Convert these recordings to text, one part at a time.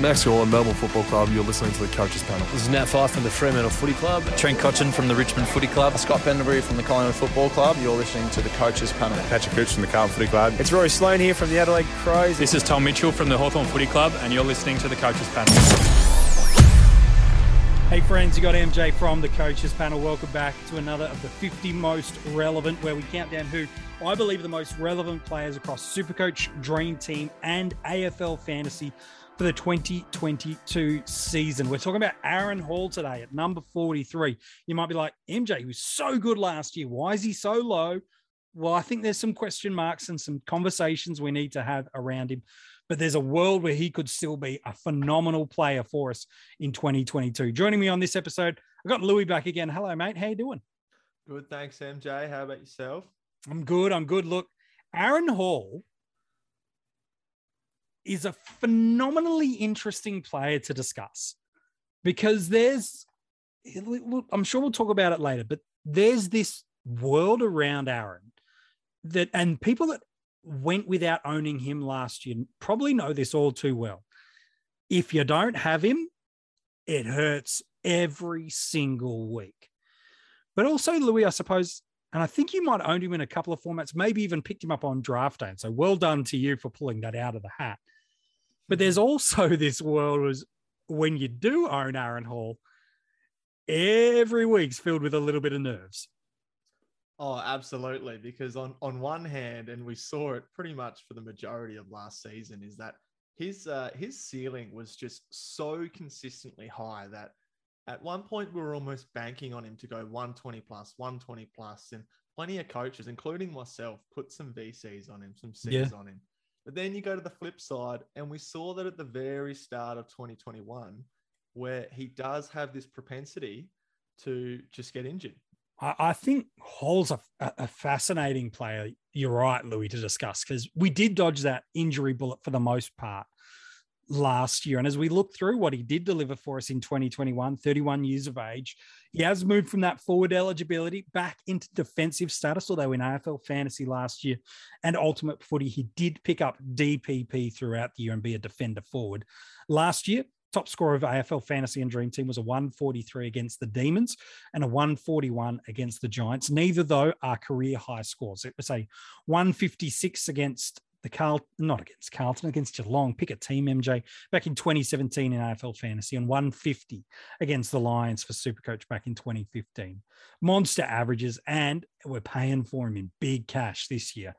Max Gawn, Melbourne Football Club. You're listening to the Coaches Panel. This is Nat Fyfe from the Fremantle Footy Club. Trent Cotchin from the Richmond Footy Club. Scott Pendlebury from the Collingwood Football Club. You're listening to the Coaches Panel. Patrick Cooch from the Carlton Footy Club. It's Rory Sloane here from the Adelaide Crows. This is Tom Mitchell from the Hawthorn Footy Club, and you're listening to the Coaches Panel. Hey friends, you got MJ from the Coaches Panel. Welcome back to another of the 50 most relevant, where we count down who I believe are the most relevant players across Supercoach, Dream Team, and AFL Fantasy for the 2022 season. We're talking about Aaron Hall today at number 43. You might be like, MJ, he was so good last year. Why is he so low? Well, I think there's some question marks and some conversations we need to have around him. But there's a world where he could still be a phenomenal player for us in 2022. Joining me on this episode, I've got Louis back again. Hello, mate. How you doing? Good, thanks, MJ. How about yourself? I'm good. I'm good. Look, Aaron Hall is a phenomenally interesting player to discuss because there's, I'm sure we'll talk about it later, but there's this world around Aaron that, and people that went without owning him last year probably know this all too well. If you don't have him, it hurts every single week. But also, Louis, I suppose, and I think you might own him in a couple of formats, maybe even picked him up on draft day. And so well done to you for pulling that out of the hat. But there's also this world was when you do own Aaron Hall, every week's filled with a little bit of nerves. Oh, absolutely. Because on on one hand, and we saw it pretty much for the majority of last season, is that his uh, his ceiling was just so consistently high that at one point we were almost banking on him to go 120 plus, 120 plus, and plenty of coaches, including myself, put some VCs on him, some C's yeah. on him. But then you go to the flip side, and we saw that at the very start of 2021, where he does have this propensity to just get injured. I, think Hall's a, a, fascinating player. You're right, Louis, to discuss because we did dodge that injury bullet for the most part last year. And as we look through what he did deliver for us in 2021, 31 years of age, he has moved from that forward eligibility back into defensive status, although in AFL fantasy last year and ultimate footy, he did pick up DPP throughout the year and be a defender forward. Last year, top score of AFL Fantasy and Dream Team was a 143 against the Demons and a 141 against the Giants. Neither, though, are career high scores. It was a 156 against the Carl, not against Carlton, against Geelong. Pick a team, MJ, back in 2017 in AFL Fantasy, and 150 against the Lions for Supercoach back in 2015. Monster averages, and we're paying for him in big cash this year.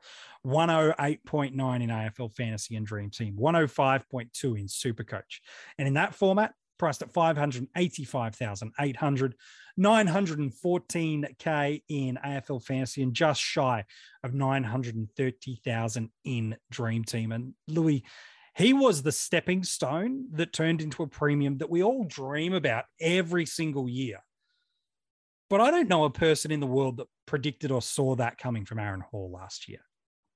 108.9 in AFL Fantasy and Dream Team, 105.2 in Supercoach. And in that format, priced at 585,800, 914k in AFL fantasy and just shy of 930,000 in Dream Team. And Louis, he was the stepping stone that turned into a premium that we all dream about every single year. But I don't know a person in the world that predicted or saw that coming from Aaron Hall last year.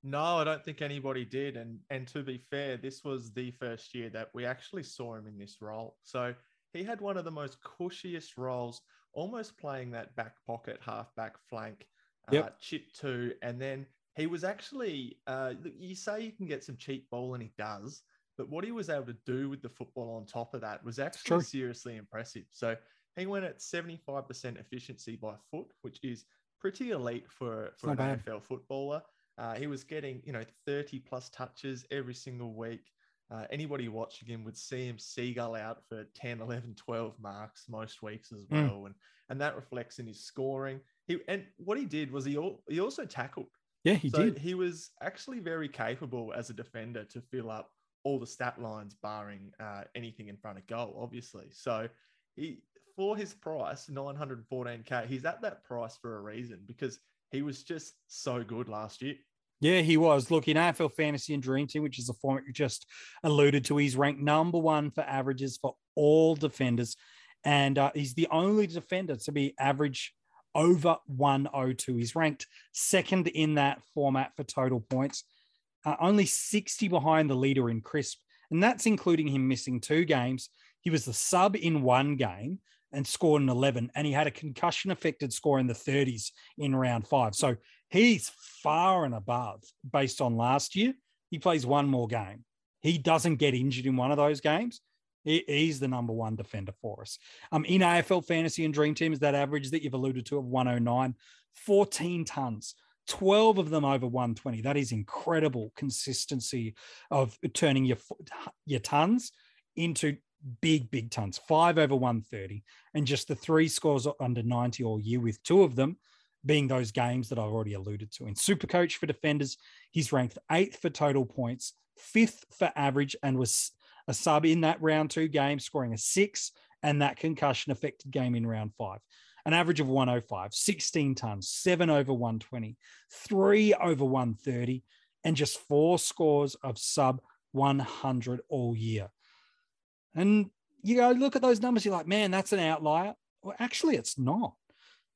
No, I don't think anybody did. And and to be fair, this was the first year that we actually saw him in this role. So he had one of the most cushiest roles, almost playing that back pocket, half back flank, uh, yep. uh, chip two, and then he was actually. Uh, you say you can get some cheap ball, and he does. But what he was able to do with the football on top of that was actually seriously impressive. So he went at 75% efficiency by foot, which is pretty elite for, for an bad. AFL footballer. Uh, he was getting, you know, 30 plus touches every single week. Uh, anybody watching him would see him seagull out for 10, 11, 12 marks most weeks as hmm. well. Mm. And, and that reflects in his scoring. He, and what he did was he, he also tackled. Yeah, he so did. He was actually very capable as a defender to fill up all the stat lines, barring uh, anything in front of goal, obviously. So he, for his price, 914k, he's at that price for a reason because he was just so good last year. Yeah, he was. Look, in AFL Fantasy and Dream Team, which is the format you just alluded to, he's ranked number one for averages for all defenders. And uh, he's the only defender to be average over 102. He's ranked second in that format for total points, uh, only 60 behind the leader in crisp. And that's including him missing two games. He was the sub in one game and scored an 11, and he had a concussion affected score in the 30s in round five. So he's far and above based on last year. He plays one more game. He doesn't get injured in one of those games. He, he's the number one defender for us. Um, in AFL fantasy and dream teams, that average that you've alluded to of 109, 14 tons. 12 of them over 120. That is incredible consistency of turning your your tons into big, big tons. Five over 130, and just the three scores under 90 all year, with two of them being those games that I've already alluded to. In Supercoach for defenders, he's ranked eighth for total points, fifth for average, and was a sub in that round two game, scoring a six and that concussion affected game in round five. An average of 105, 16 tons, seven over 120, three over 130, and just four scores of sub 100 all year. And you go look at those numbers, you're like, man, that's an outlier. Well, actually, it's not.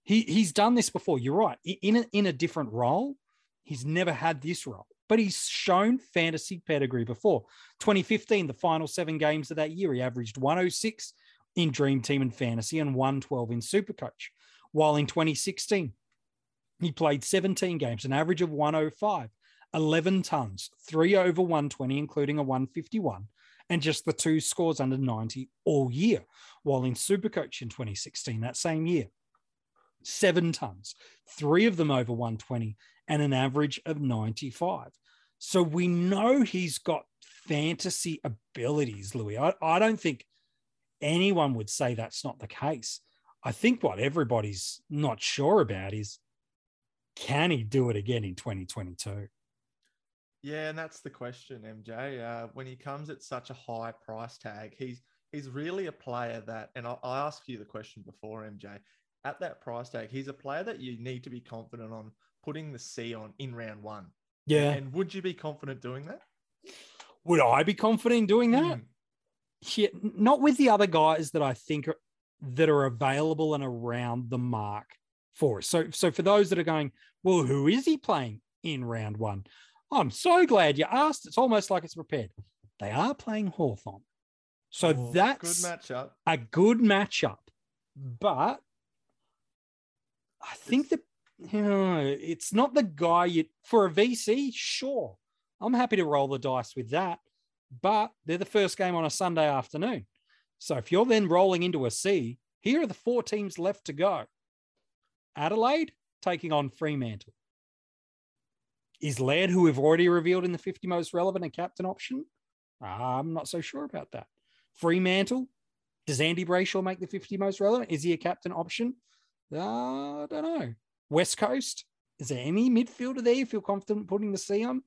He he's done this before. You're right. In a, in a different role, he's never had this role but he's shown fantasy pedigree before. 2015, the final seven games of that year, he averaged 106 in Dream Team and Fantasy and 112 in Supercoach. While in 2016, he played 17 games, an average of 105, 11 tons, three over 120, including a 151, and just the two scores under 90 all year. While in Supercoach in 2016, that same year, seven tons, three of them over 120, and an average of 95. So we know he's got fantasy abilities, Louis. I, I don't think anyone would say that's not the case. I think what everybody's not sure about is can he do it again in 2022? Yeah, and that's the question, MJ. Uh, when he comes at such a high price tag, he's he's really a player that, and I, I asked you the question before, MJ. At that price tag, he's a player that you need to be confident on putting the C on in round one. Yeah. And would you be confident doing that? Would I be confident in doing that? Mm. Yeah, not with the other guys that I think are, that are available and around the mark for us. So, so for those that are going, well, who is he playing in round one? Oh, I'm so glad you asked. It's almost like it's prepared. They are playing Hawthorn. So oh, that's good matchup. a good matchup. But I think that you know, it's not the guy you for a VC. Sure, I'm happy to roll the dice with that, but they're the first game on a Sunday afternoon. So if you're then rolling into a C, here are the four teams left to go. Adelaide taking on Fremantle. Is Laird, who we've already revealed in the 50 most relevant, a captain option? I'm not so sure about that. Fremantle, does Andy Brayshaw make the 50 most relevant? Is he a captain option? Uh, I don't know. West Coast, is there any midfielder there you feel confident putting the C on?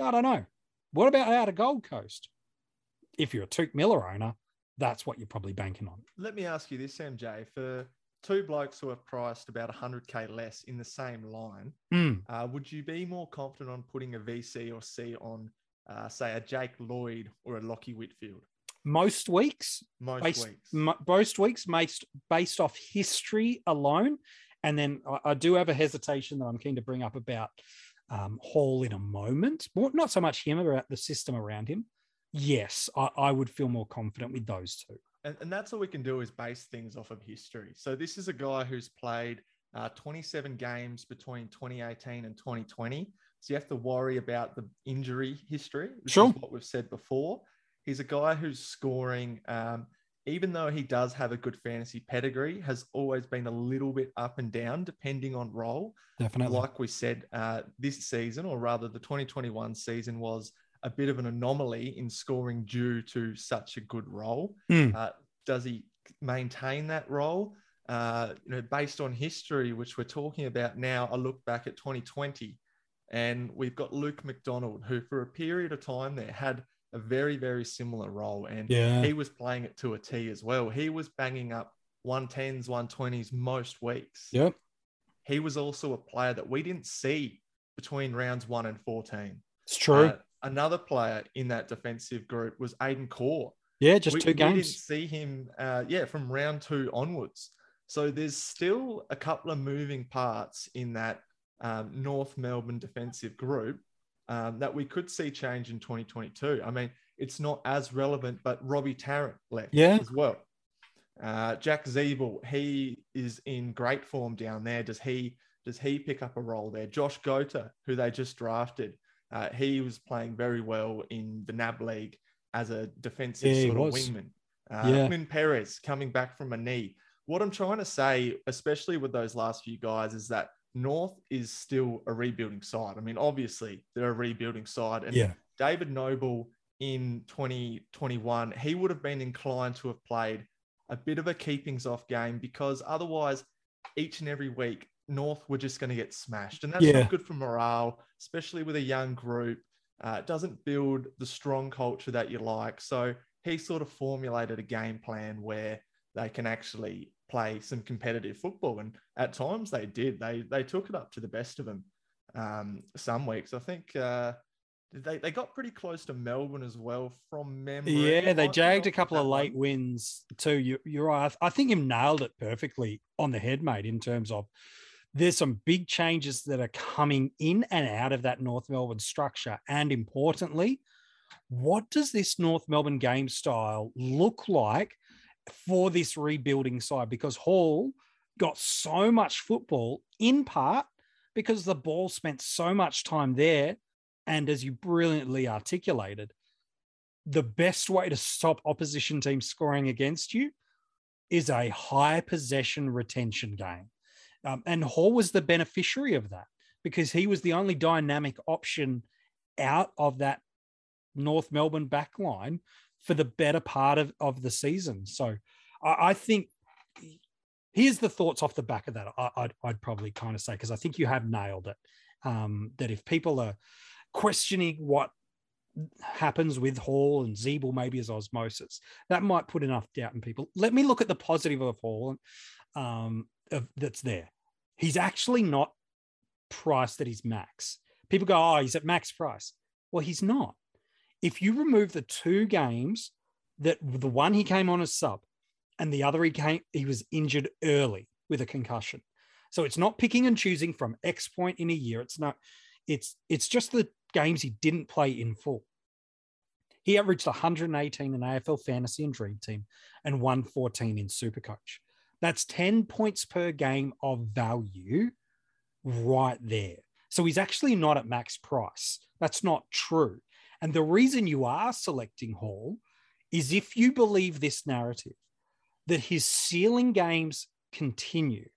I don't know. What about out of Gold Coast? If you're a Touk Miller owner, that's what you're probably banking on. Let me ask you this, MJ. For two blokes who are priced about 100k less in the same line, mm. uh, would you be more confident on putting a VC or C on, uh, say, a Jake Lloyd or a Lachie Whitfield? Most weeks, most based, weeks, m- most weeks, based based off history alone, and then I, I do have a hesitation that I'm keen to bring up about um, Hall in a moment. But not so much him, about the system around him. Yes, I, I would feel more confident with those two. And, and, that's all we can do is base things off of history. So this is a guy who's played uh, 27 games between 2018 and 2020. So you have to worry about the injury history, which sure. is what we've said before. He's a guy who's scoring um, even though he does have a good fantasy pedigree, has always been a little bit up and down depending on role. Definitely. Like we said, uh, this season, or rather the 2021 season, was a bit of an anomaly in scoring due to such a good role. Mm. Uh, does he maintain that role? Uh, you know, based on history, which we're talking about now, I look back at 2020 and we've got Luke McDonald, who for a period of time there had a very, very similar role. And yeah. he was playing it to a T as well. He was banging up 110s, 120s most weeks. Yep. He was also a player that we didn't see between rounds one and 14. It's true. Uh, another player in that defensive group was Aidan Corr. Yeah, just we, two games. We didn't see him, uh, yeah, from round two onwards. So there's still a couple of moving parts in that um, North Melbourne defensive group um, that we could see change in 2022. I mean, it's not as relevant, but Robbie Tarrant left yeah. as well. Uh, Jack Ziebell, he is in great form down there. Does he does he pick up a role there? Josh Goater, who they just drafted, uh, he was playing very well in the NAB league as a defensive Yeah, sort of was. wingman. Uh, Yeah. Quinn Perez coming back from a knee. What I'm trying to say, especially with those last few guys, is that North is still a rebuilding side. I mean, obviously they're a rebuilding side, and Yeah. David Noble in 2021, he would have been inclined to have played a bit of a keepings off game because otherwise, each and every week, North were just going to get smashed. And that's Yeah. not good for morale, especially with a young group. Uh, it doesn't build the strong culture that you like. So he sort of formulated a game plan where they can actually play some competitive football. And at times they did. They they took it up to the best of them. Um, some weeks, I think uh, they they got pretty close to Melbourne as well from memory. Yeah, they jagged a couple of late one. wins too. You, you're right. I think you've nailed it perfectly on the head, mate, in terms of there's some big changes that are coming in and out of that North Melbourne structure. And importantly, what does this North Melbourne game style look like for this rebuilding side? Because Hall got so much football in part because the ball spent so much time there. And as you brilliantly articulated, the best way to stop opposition teams scoring against you is a high possession retention game. Um, and Hall was the beneficiary of that because he was the only dynamic option out of that North Melbourne back line for the better part of, of the season. So I, I think here's the thoughts off the back of that. I, I'd, I'd probably kind of say, because I think you have nailed it. Um, that if people are questioning what happens with Hall and Ziebell maybe as osmosis, that might put enough doubt in people. Let me look at the positive of Hall um, of, that's there. He's actually not priced at his max. People go, oh, he's at max price. Well, he's not. If you remove the two games that the one he came on as sub and the other he came, he was injured early with a concussion. So it's not picking and choosing from X point in a year. It's not, it's it's just the games he didn't play in full. He averaged 118 in AFL Fantasy and Dream Team and 114 in Supercoach. That's 10 points per game of value right there. So he's actually not at max price. That's not true. And the reason you are selecting Hall is if you believe this narrative that his ceiling games continue.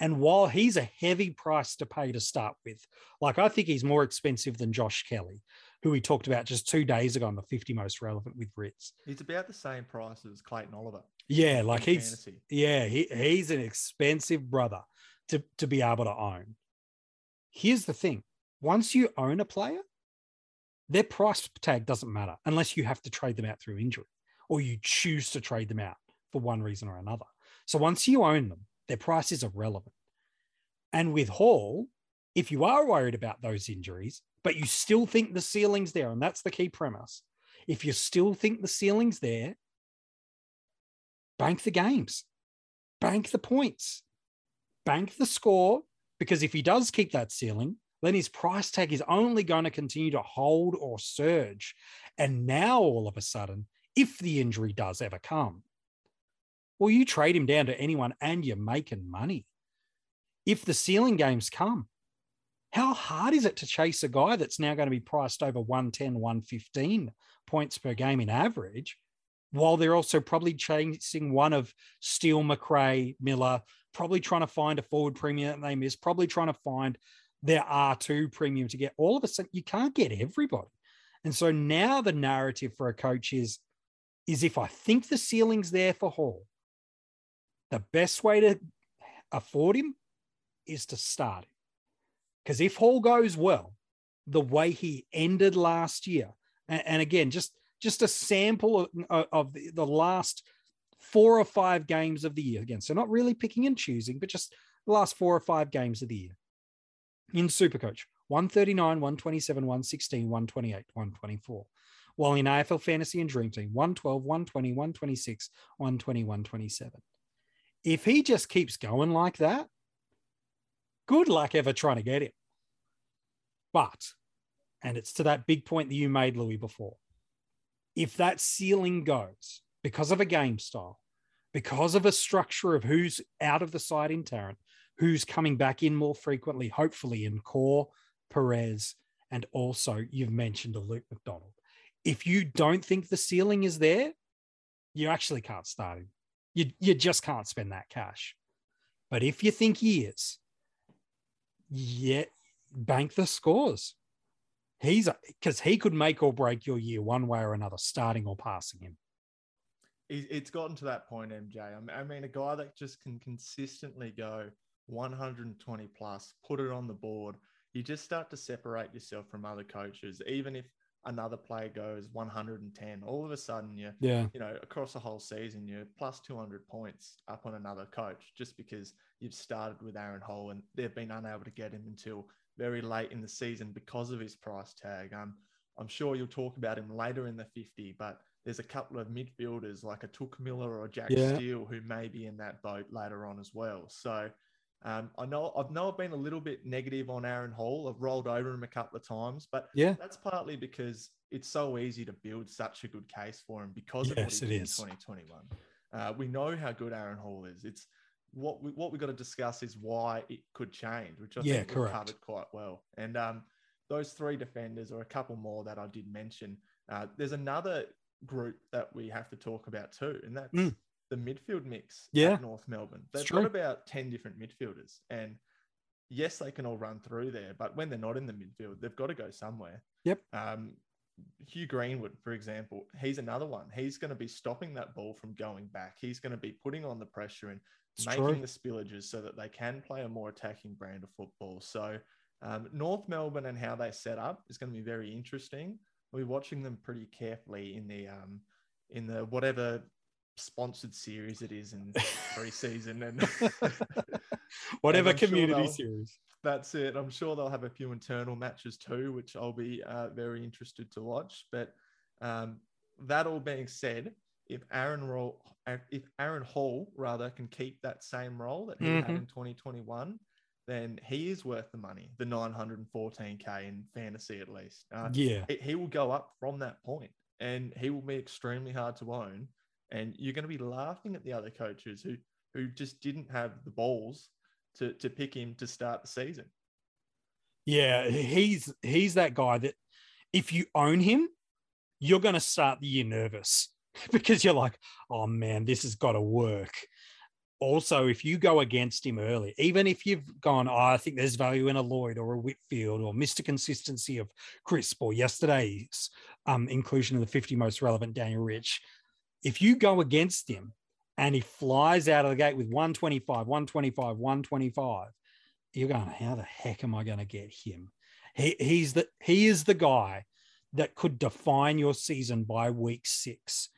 And while he's a heavy price to pay to start with, like I think he's more expensive than Josh Kelly, who we talked about just two days ago on the 50 most relevant with Ritz. He's about the same price as Clayton Oliver. Yeah, like he's fantasy. yeah, he, he's an expensive brother to, to be able to own. Here's the thing once you own a player, their price tag doesn't matter unless you have to trade them out through injury or you choose to trade them out for one reason or another. So once you own them, their price is irrelevant. And with Hall, if you are worried about those injuries, but you still think the ceiling's there, and that's the key premise, if you still think the ceiling's there, bank the games, bank the points, bank the score, because if he does keep that ceiling, then his price tag is only going to continue to hold or surge. And now all of a sudden, if the injury does ever come, well, you trade him down to anyone and you're making money. If the ceiling games come, how hard is it to chase a guy that's now going to be priced over 110, 115 points per game in average, while they're also probably chasing one of Steele, Macrae, Miller, probably trying to find a forward premium that they miss, probably trying to find their R2 premium to get all of a sudden, you can't get everybody. And so now the narrative for a coach is, is if I think the ceiling's there for Hall, the best way to afford him is to start him. Because if Hall goes well, the way he ended last year, and, and again, just just a sample of, uh, of the, the last four or five games of the year. Again, so not really picking and choosing, but just the last four or five games of the year. In Supercoach, 139, 127, 116, 128, 124. While in AFL Fantasy and Dream Team, 112, 120, 126, 120, 127. If he just keeps going like that, good luck ever trying to get him. But, and it's to that big point that you made, Louis, before. If that ceiling goes because of a game style, because of a structure of who's out of the side in Tarrant, who's coming back in more frequently, hopefully in Corr, Perez, and also you've mentioned a Luke McDonald. if you don't think the ceiling is there, you actually can't start him. You you just can't spend that cash. But if you think he is, yeah, bank the scores. He's because he could make or break your year one way or another, starting or passing him. It's gotten to that point, MJ. I mean, a guy that just can consistently go 120 plus, put it on the board. You just start to separate yourself from other coaches, even if another player goes 110 all of a sudden you yeah you know across the whole season you're plus 200 points up on another coach just because you've started with aaron hall and they've been unable to get him until very late in the season because of his price tag um, i'm sure you'll talk about him later in the 50 but there's a couple of midfielders like a Touk Miller or a Jack yeah. Steele who may be in that boat later on as well. So um, I know I've know I've been a little bit negative on Aaron Hall. I've rolled over him a couple of times, but yeah, that's partly because it's so easy to build such a good case for him because of yes, what he did in 2021. Uh, we know how good Aaron Hall is. It's what we what we got to discuss is why it could change, which I yeah, think we covered quite well. And um, those three defenders, or a couple more that I did mention, uh, there's another group that we have to talk about too, and that's mm the midfield mix yeah. North Melbourne. They've got about 10 different midfielders. And yes, they can all run through there, but when they're not in the midfield, they've got to go somewhere. Yep. Um, Hugh Greenwood, for example, he's another one. He's going to be stopping that ball from going back. He's going to be putting on the pressure and it's making true. the spillages so that they can play a more attacking brand of football. So, um, North Melbourne and how they set up is going to be very interesting. We'll be watching them pretty carefully in the um, in the whatever sponsored series it is in pre-season and whatever and community sure series. That's it. I'm sure they'll have a few internal matches too, which I'll be uh, very interested to watch. But um, that all being said, if Aaron Roll, if Aaron Hall rather can keep that same role that he mm-hmm. had in 2021, then he is worth the money, the 914k in fantasy at least. Uh, yeah, he, he will go up from that point, and he will be extremely hard to own and you're going to be laughing at the other coaches who who just didn't have the balls to to pick him to start the season. Yeah, he's he's that guy that if you own him, you're going to start the year nervous because you're like, oh man, this has got to work. Also, if you go against him early, even if you've gone, oh, I think there's value in a Lloyd or a Whitfield or Mr. Consistency of Crisp or yesterday's um, inclusion of the 50 most relevant Daniel Rich, if you go against him and he flies out of the gate with 125, 125, 125, you're going, how the heck am I going to get him? He, he's the he is the guy that could define your season by week six.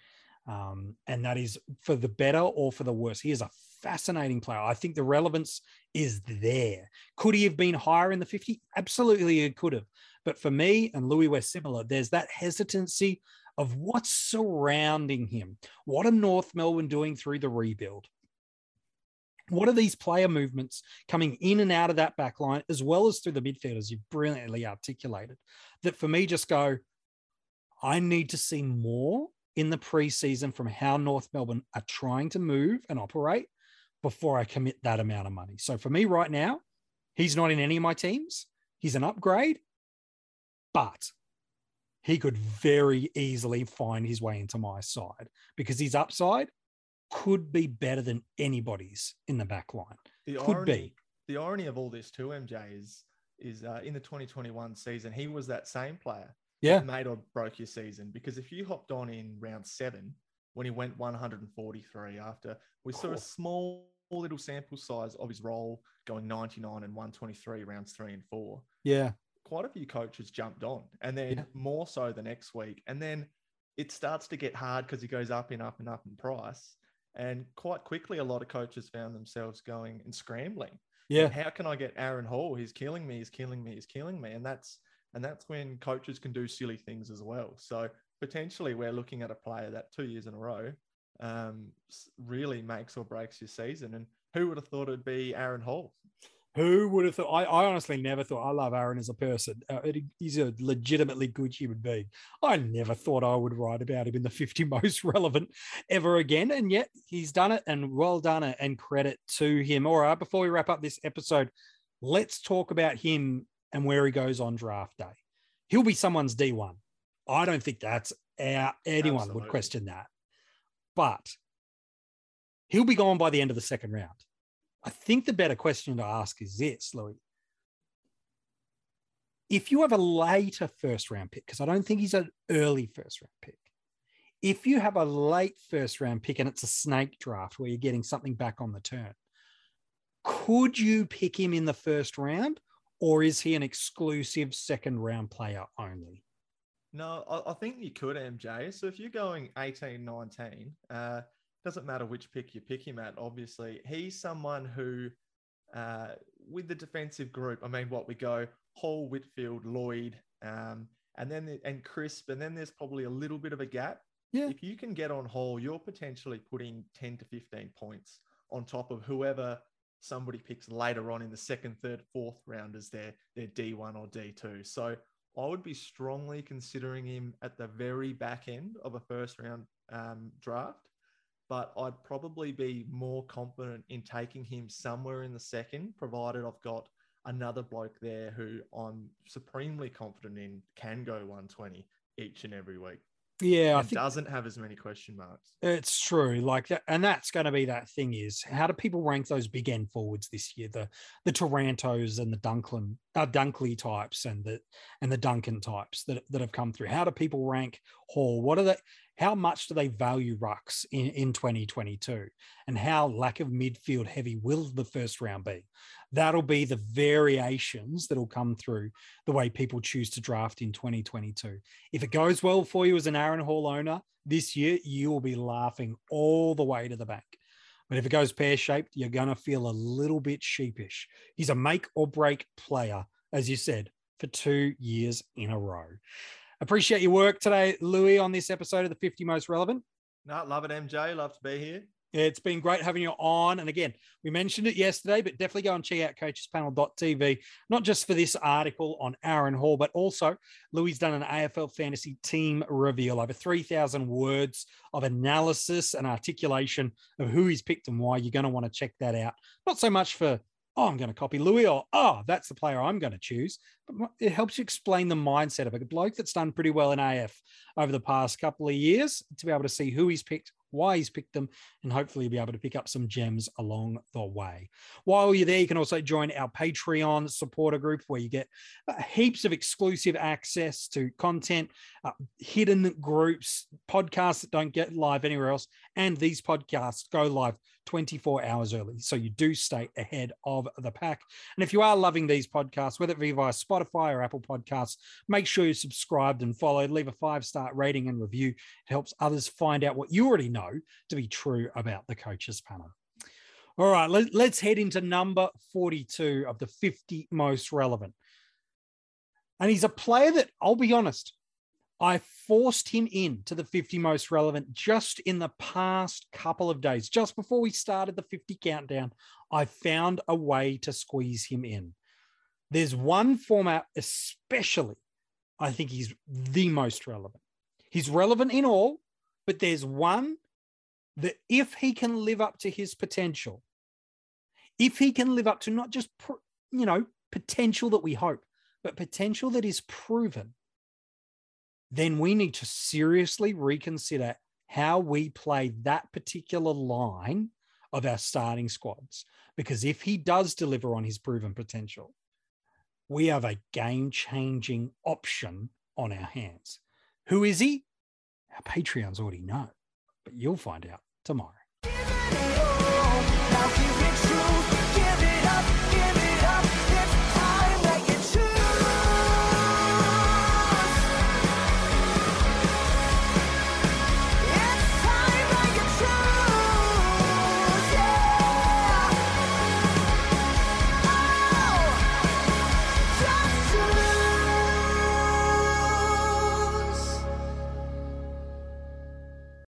Um, and that is for the better or for the worse. He is a fascinating player. I think the relevance is there. Could he have been higher in the 50? Absolutely, he could have. But for me and Louis West similar, there's that hesitancy of what's surrounding him. What are North Melbourne doing through the rebuild? What are these player movements coming in and out of that back line, as well as through the midfielders you've brilliantly articulated? That for me, just go, I need to see more in the preseason from how North Melbourne are trying to move and operate before I commit that amount of money. So for me right now, he's not in any of my teams. He's an upgrade, but he could very easily find his way into my side because his upside could be better than anybody's in the back line. The could irony, be. The irony of all this too, MJ, is is uh, in the 2021 season, he was that same player. Yeah. Made or broke your season because if you hopped on in round seven when he went 143 after we saw a small little sample size of his role going 99 and 123 rounds three and four. Yeah quite a few coaches jumped on, and then yeah. more so the next week, and then it starts to get hard because he goes up and up and up in price, and quite quickly a lot of coaches found themselves going and scrambling. Yeah, how can I get Aaron Hall? He's killing me. He's killing me. He's killing me, and that's and that's when coaches can do silly things as well. So potentially we're looking at a player that two years in a row um, really makes or breaks your season. And who would have thought it'd be Aaron Hall? Who would have thought? I, I honestly never thought. I love Aaron as a person. Uh, he's a legitimately good human being. I never thought I would write about him in the 50 most relevant ever again. And yet he's done it and well done it and credit to him. All right, before we wrap up this episode, let's talk about him and where he goes on draft day. He'll be someone's D1. I don't think that's our, anyone Absolutely. would question that. But he'll be gone by the end of the second round. I think the better question to ask is this, Louis. If you have a later first round pick, because I don't think he's an early first round pick, if you have a late first round pick and it's a snake draft where you're getting something back on the turn, could you pick him in the first round or is he an exclusive second round player only? No, I, I think you could, MJ. So if you're going 18, 19, uh, doesn't matter which pick you pick him at, obviously. He's someone who, uh, with the defensive group, I mean, what we go Hall, Whitfield, Lloyd, um, and then the, and Crisp, and then there's probably a little bit of a gap. Yeah. If you can get on Hall, you're potentially putting 10 to 15 points on top of whoever somebody picks later on in the second, third, fourth round as their their D1 or D2. So I would be strongly considering him at the very back end of a first round um, draft, but I'd probably be more confident in taking him somewhere in the second, provided I've got another bloke there who I'm supremely confident in can go 120 each and every week. Yeah, I and think doesn't have as many question marks. It's true, like that, and that's going to be that thing. Is how do people rank those big end forwards this year? The the Tarantos and the Dunklin, uh, Dunkley types, and the and the Duncan types that that have come through. How do people rank Hall? What are they? How much do they value rucks in in 2022? And how lack of midfield heavy will the first round be? That'll be the variations that'll come through the way people choose to draft in 2022. If it goes well for you as an Aaron Hall owner this year, you will be laughing all the way to the bank. But if it goes pear shaped, you're going to feel a little bit sheepish. He's a make or break player, as you said, for two years in a row. Appreciate your work today, Louis, on this episode of the 50 Most Relevant. No, love it, MJ. Love to be here. It's been great having you on. And again, we mentioned it yesterday, but definitely go and check out coachespanel.tv, not just for this article on Aaron Hall, but also Louis done an AFL fantasy team reveal, over 3,000 words of analysis and articulation of who he's picked and why. You're going to want to check that out. Not so much for, oh, I'm going to copy Louis or, oh, that's the player I'm going to choose. But it helps you explain the mindset of a bloke that's done pretty well in AF over the past couple of years to be able to see who he's picked, why he's picked them, and hopefully you'll be able to pick up some gems along the way. While you're there, you can also join our Patreon supporter group where you get uh, heaps of exclusive access to content, uh, hidden groups, podcasts that don't get live anywhere else, and these podcasts go live 24 hours early. So you do stay ahead of the pack. And if you are loving these podcasts, whether it be via Spotify or Apple Podcasts, make sure you're subscribed and followed. Leave a five star rating and review. It helps others find out what you already know to be true about the coaches panel. All right, let, us head into number 42 of the 50 most relevant. And he's a player that, I'll be honest, I forced him in to the 50 most relevant just in the past couple of days. Just before we started the 50 countdown, I found a way to squeeze him in. There's one format, especially, I think he's the most relevant. He's relevant in all, but there's one that if he can live up to his potential, if he can live up to not just, you know, potential that we hope, but potential that is proven, then we need to seriously reconsider how we play that particular line of our starting squads. Because if he does deliver on his proven potential, we have a game changing option on our hands. Who is he? Our Patreons already know, but you'll find out tomorrow.